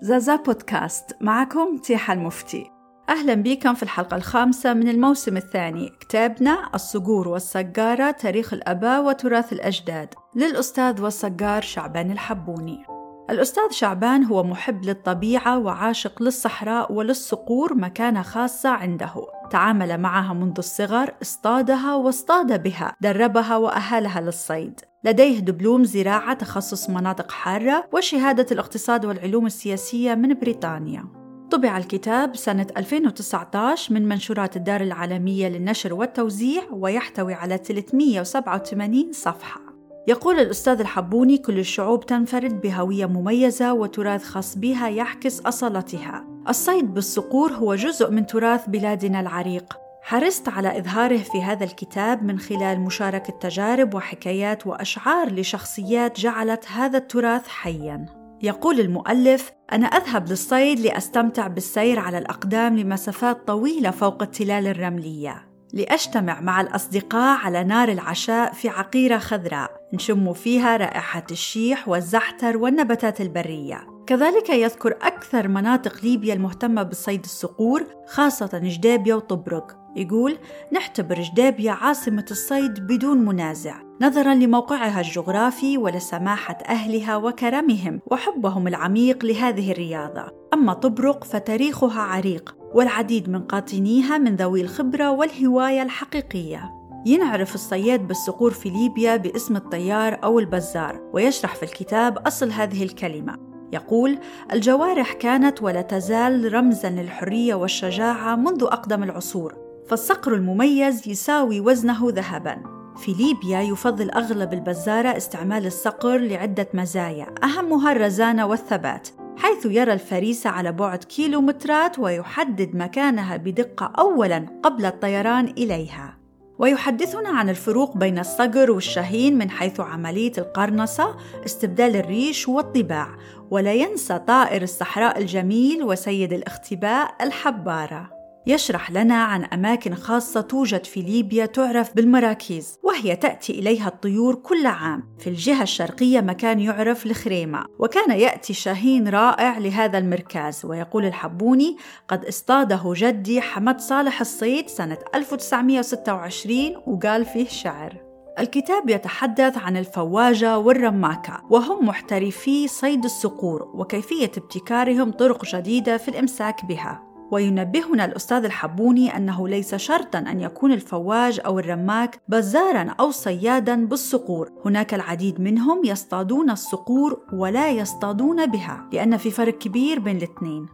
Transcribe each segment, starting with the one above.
زازا بودكاست معكم تيحة المفتي. أهلا بكم في الحلقة الخامسة من الموسم الثاني كتابنا الصقور والصقارة تاريخ الأباء وتراث الأجداد للأستاذ والصقار شعبان الحبوني. الأستاذ شعبان هو محب للطبيعة وعاشق للصحراء وللصقور مكانة خاصة عنده. تعامل معها منذ الصغر اصطادها واصطاد بها دربها وأهلها للصيد. لديه دبلوم زراعة تخصص مناطق حارة وشهادة الاقتصاد والعلوم السياسية من بريطانيا. طبع الكتاب سنة 2019 من منشورات الدار العالمية للنشر والتوزيع ويحتوي على 387 صفحة. يقول الأستاذ الحبوني كل الشعوب تنفرد بهوية مميزة وتراث خاص بها يعكس أصالتها. الصيد بالصقور هو جزء من تراث بلادنا العريق. حرصت على إظهاره في هذا الكتاب من خلال مشاركة تجارب وحكايات وأشعار لشخصيات جعلت هذا التراث حياً. يقول المؤلف: أنا أذهب للصيد لأستمتع بالسير على الأقدام لمسافات طويلة فوق التلال الرملية، لأجتمع مع الأصدقاء على نار العشاء في عقيرة خضراء، نشم فيها رائحة الشيح والزعتر والنباتات البرية. كذلك يذكر أكثر مناطق ليبيا المهتمة بالصيد الصقور خاصة جدابيا وطبرق يقول نعتبر جدابيا عاصمة الصيد بدون منازع نظرا لموقعها الجغرافي ولسماحة أهلها وكرمهم وحبهم العميق لهذه الرياضة. أما طبرق فتاريخها عريق والعديد من قاطنيها من ذوي الخبرة والهواية الحقيقية. ينعرف الصياد بالصقور في ليبيا باسم الطيار أو البزار ويشرح في الكتاب أصل هذه الكلمة. يقول الجوارح كانت ولا تزال رمزا للحرية والشجاعة منذ أقدم العصور فالصقر المميز يساوي وزنه ذهباً في ليبيا يفضل أغلب البزارة استعمال الصقر لعدة مزايا أهمها الرزانة والثبات حيث يرى الفريسة على بعد كيلومترات ويحدد مكانها بدقة أولاً قبل الطيران إليها ويحدثنا عن الفروق بين الصقر والشاهين من حيث عملية القرنصة، استبدال الريش والطباع، ولا ينسى طائر الصحراء الجميل وسيد الاختباء الحبارة. يشرح لنا عن أماكن خاصة توجد في ليبيا تعرف بالمراكيز وهي تأتي إليها الطيور كل عام. في الجهة الشرقية مكان يعرف الخريمة وكان يأتي شاهين رائع لهذا المركز ويقول الحبوني قد اصطاده جدي حمد صالح الصيد سنة 1926 وقال فيه شعر. الكتاب يتحدث عن الفواجة والرماكة وهم محترفي صيد الصقور وكيفية ابتكارهم طرق جديدة في الإمساك بها. وينبهنا الأستاذ الحبوني أنه ليس شرطا أن يكون الفواج أو الرماك بزارا أو صيادا بالصقور. هناك العديد منهم يصطادون الصقور ولا يصطادون بها لأن في فرق كبير بين الاثنين.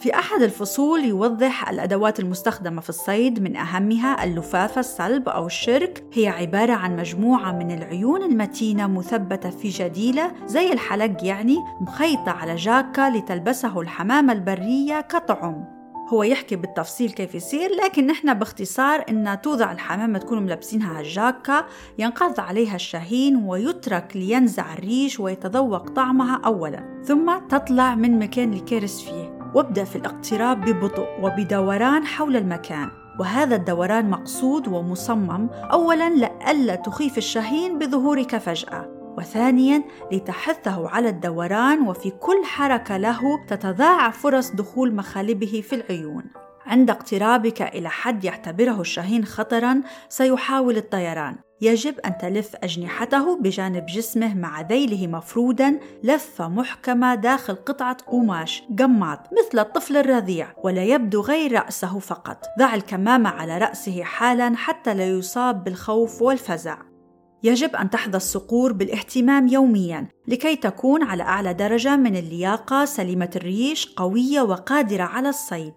في أحد الفصول يوضح الأدوات المستخدمة في الصيد من أهمها اللفافة الصلب أو الشرك. هي عبارة عن مجموعة من العيون المتينة مثبتة في جديلة زي الحلق يعني مخيطة على جاكا لتلبسه الحمامة البرية كطعم. هو يحكي بالتفصيل كيف يصير لكن نحن باختصار إن توضع الحمامة تكونوا ملبسينها الجاكة ينقض عليها الشاهين ويترك لينزع الريش ويتذوق طعمها أولا ثم تطلع من مكان الكرس فيه. وابدأ في الاقتراب ببطء وبدوران حول المكان. وهذا الدوران مقصود ومصمم أولا لألا تخيف الشاهين بظهورك فجأة. وثانيا لتحثه على الدوران وفي كل حركة له تتضاعف فرص دخول مخالبه في العيون. عند اقترابك إلى حد يعتبره الشاهين خطرا سيحاول الطيران. يجب أن تلف أجنحته بجانب جسمه مع ذيله مفرودا لفة محكمة داخل قطعة قماش قماط مثل الطفل الرضيع ولا يبدو غير رأسه فقط. ضع الكمامة على رأسه حالا حتى لا يصاب بالخوف والفزع. يجب أن تحظى الصقور بالاهتمام يوميا لكي تكون على أعلى درجة من اللياقة سليمة الريش قوية وقادرة على الصيد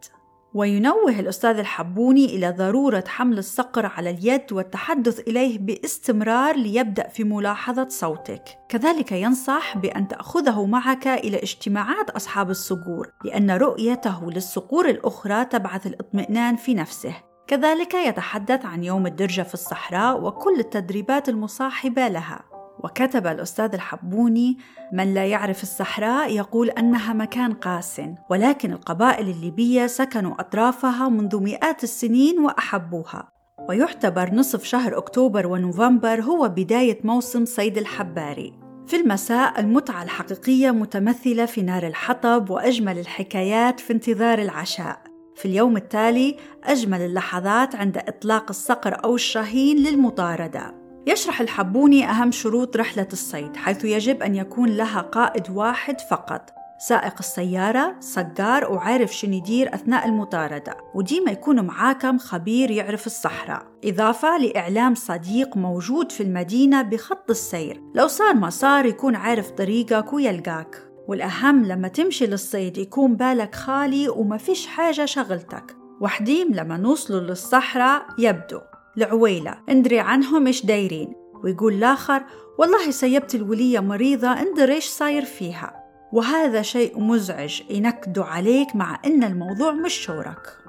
وينوه الأستاذ الحبوني إلى ضرورة حمل الصقر على اليد والتحدث إليه باستمرار ليبدأ في ملاحظة صوتك. كذلك ينصح بأن تأخذه معك إلى اجتماعات أصحاب الصقور، لأن رؤيته للصقور الأخرى تبعث الاطمئنان في نفسه. كذلك يتحدث عن يوم الدرجة في الصحراء وكل التدريبات المصاحبة لها. وكتب الأستاذ الحبوني من لا يعرف الصحراء يقول أنها مكان قاس ولكن القبائل الليبية سكنوا أطرافها منذ مئات السنين وأحبوها. ويعتبر نصف شهر أكتوبر ونوفمبر هو بداية موسم صيد الحباري. في المساء المتعة الحقيقية متمثلة في نار الحطب وأجمل الحكايات في انتظار العشاء. في اليوم التالي أجمل اللحظات عند إطلاق الصقر أو الشاهين للمطاردة. يشرح الحبوني أهم شروط رحلة الصيد حيث يجب أن يكون لها قائد واحد فقط. سائق السيارة صقار وعارف شنو يدير أثناء المطاردة. وديما يكون معاكم خبير يعرف الصحراء. إضافة لإعلام صديق موجود في المدينة بخط السير. لو صار ما صار يكون عارف طريقك ويلقاك. والأهم لما تمشي للصيد يكون بالك خالي وما فيش حاجة شغلتك. وحديم لما نوصلوا للصحراء يبدو. العويلة اندري عنهم إيش دايرين. ويقول الآخر والله سيبت الولية مريضة اندري إيش صاير فيها. وهذا شيء مزعج ينكدوا عليك مع أن الموضوع مش شورك.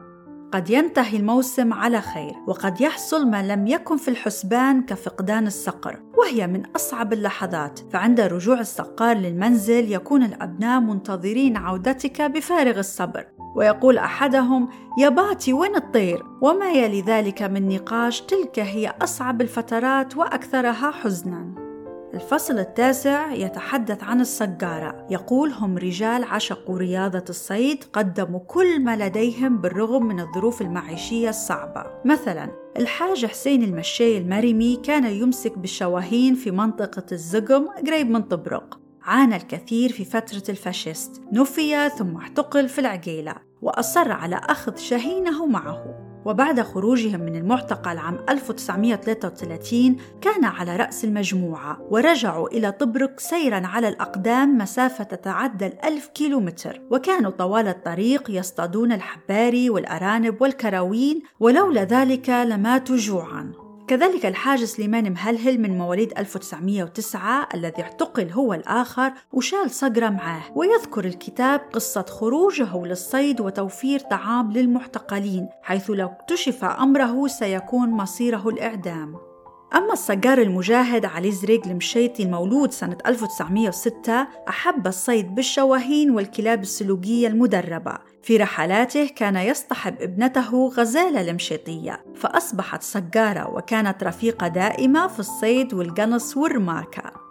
قد ينتهي الموسم على خير وقد يحصل ما لم يكن في الحسبان كفقدان الصقر وهي من أصعب اللحظات. فعند رجوع الصقار للمنزل يكون الأبناء منتظرين عودتك بفارغ الصبر. ويقول أحدهم يا باتي وين الطير؟ وما يلي ذلك من نقاش؟ تلك هي أصعب الفترات وأكثرها حزناً. الفصل التاسع يتحدث عن السجارة. يقول هم رجال عشقوا رياضة الصيد قدموا كل ما لديهم بالرغم من الظروف المعيشية الصعبة. مثلا الحاج حسين المشي المرمي كان يمسك بالشواهين في منطقة الزقم قريب من طبرق. عانى الكثير في فترة الفاشيست. نفي ثم اعتقل في العقيلة وأصر على أخذ شهينه معه. وبعد خروجهم من المعتقل عام 1933 كان على رأس المجموعة ورجعوا إلى طبرق سيرا على الأقدام مسافة تتعدى الألف كيلومتر. وكانوا طوال الطريق يصطادون الحباري والأرانب والكراوين ولولا ذلك لماتوا جوعا. كذلك الحاج سليمان مهلهل من مواليد 1909 الذي اعتقل هو الآخر وشال صقرة معاه ويذكر الكتاب قصة خروجه للصيد وتوفير طعام للمعتقلين حيث لو اكتشف أمره سيكون مصيره الإعدام. أما الصقار المجاهد علي زريق المشيتي المولود سنة 1906 أحب الصيد بالشواهين والكلاب السلوقية المدربة. في رحلاته كان يصطحب ابنته غزالة المشيطية فأصبحت صقارة وكانت رفيقة دائمة في الصيد والقنص والرماكة.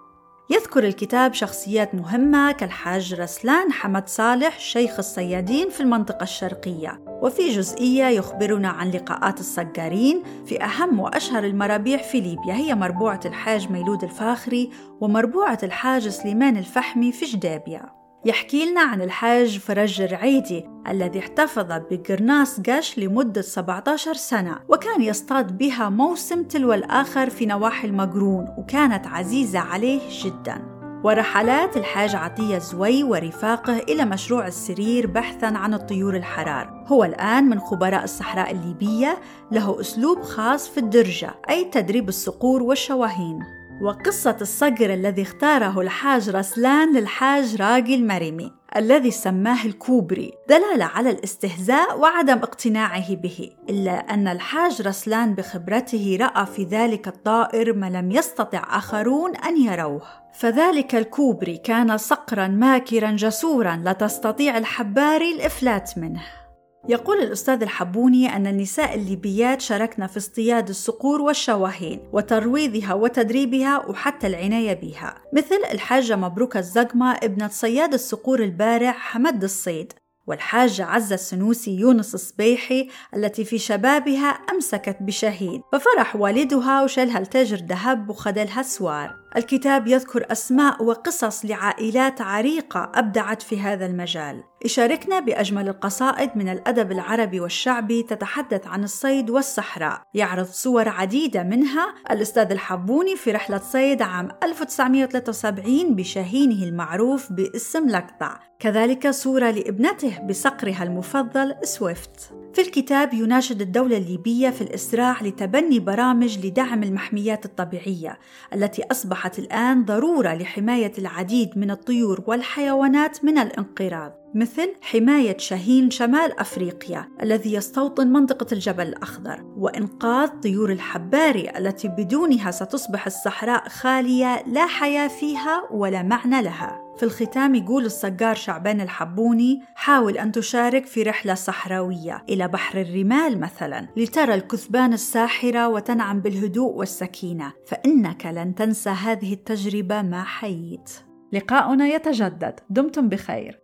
يذكر الكتاب شخصيات مهمة كالحاج رسلان حمد صالح شيخ الصيادين في المنطقة الشرقية. وفي جزئية يخبرنا عن لقاءات الصقارين في أهم وأشهر المرابيع في ليبيا. هي مربوعة الحاج ميلود الفاخري ومربوعة الحاج سليمان الفحمي في جدابيا. يحكي لنا عن الحاج فرج الرعيدي الذي احتفظ بقرناص قش لمدة 17 سنة وكان يصطاد بها موسم تلو الآخر في نواحي المقرون وكانت عزيزة عليه جداً. ورحلات الحاج عطية زوي ورفاقه إلى مشروع السرير بحثا عن الطيور الحرار. هو الآن من خبراء الصحراء الليبية له أسلوب خاص في الدرجة أي تدريب الصقور والشواهين. وقصة الصقر الذي اختاره الحاج رسلان للحاج راقي المرمي الذي سماه الكوبري دلالة على الاستهزاء وعدم اقتناعه به إلا أن الحاج رسلان بخبرته رأى في ذلك الطائر ما لم يستطع آخرون أن يروه. فذلك الكوبري كان صقرا ماكرا جسورا لا تستطيع الحباري الإفلات منه. يقول الأستاذ الحبوني أن النساء الليبيات شاركن في اصطياد الصقور والشواهين وترويضها وتدريبها وحتى العناية بها مثل الحاجة مبروكة الزقمة ابنة صياد الصقور البارع حمد الصيد والحاجة عزة السنوسي يونس الصبيحي التي في شبابها أمسكت بشاهين ففرح والدها وشلها لتاجر ذهب وخدلها سوار الكتاب يذكر أسماء وقصص لعائلات عريقة أبدعت في هذا المجال. يشاركنا بأجمل القصائد من الأدب العربي والشعبي تتحدث عن الصيد والصحراء. يعرض صور عديدة منها الأستاذ الحبوني في رحلة صيد عام 1973 بشاهينه المعروف باسم لقطع. كذلك صورة لابنته بصقرها المفضل سويفت. في الكتاب يناشد الدولة الليبية في الإسراع لتبني برامج لدعم المحميات الطبيعية التي أصبحت الآن ضرورة لحماية العديد من الطيور والحيوانات من الانقراض مثل حماية شاهين شمال أفريقيا الذي يستوطن منطقة الجبل الأخضر وإنقاذ طيور الحباري التي بدونها ستصبح الصحراء خالية لا حياة فيها ولا معنى لها. في الختام يقول الصقار شعبان الحبوني حاول أن تشارك في رحلة صحراوية إلى بحر الرمال مثلا لترى الكثبان الساحرة وتنعم بالهدوء والسكينة فإنك لن تنسى هذه التجربة ما حييت. لقاؤنا يتجدد دمتم بخير.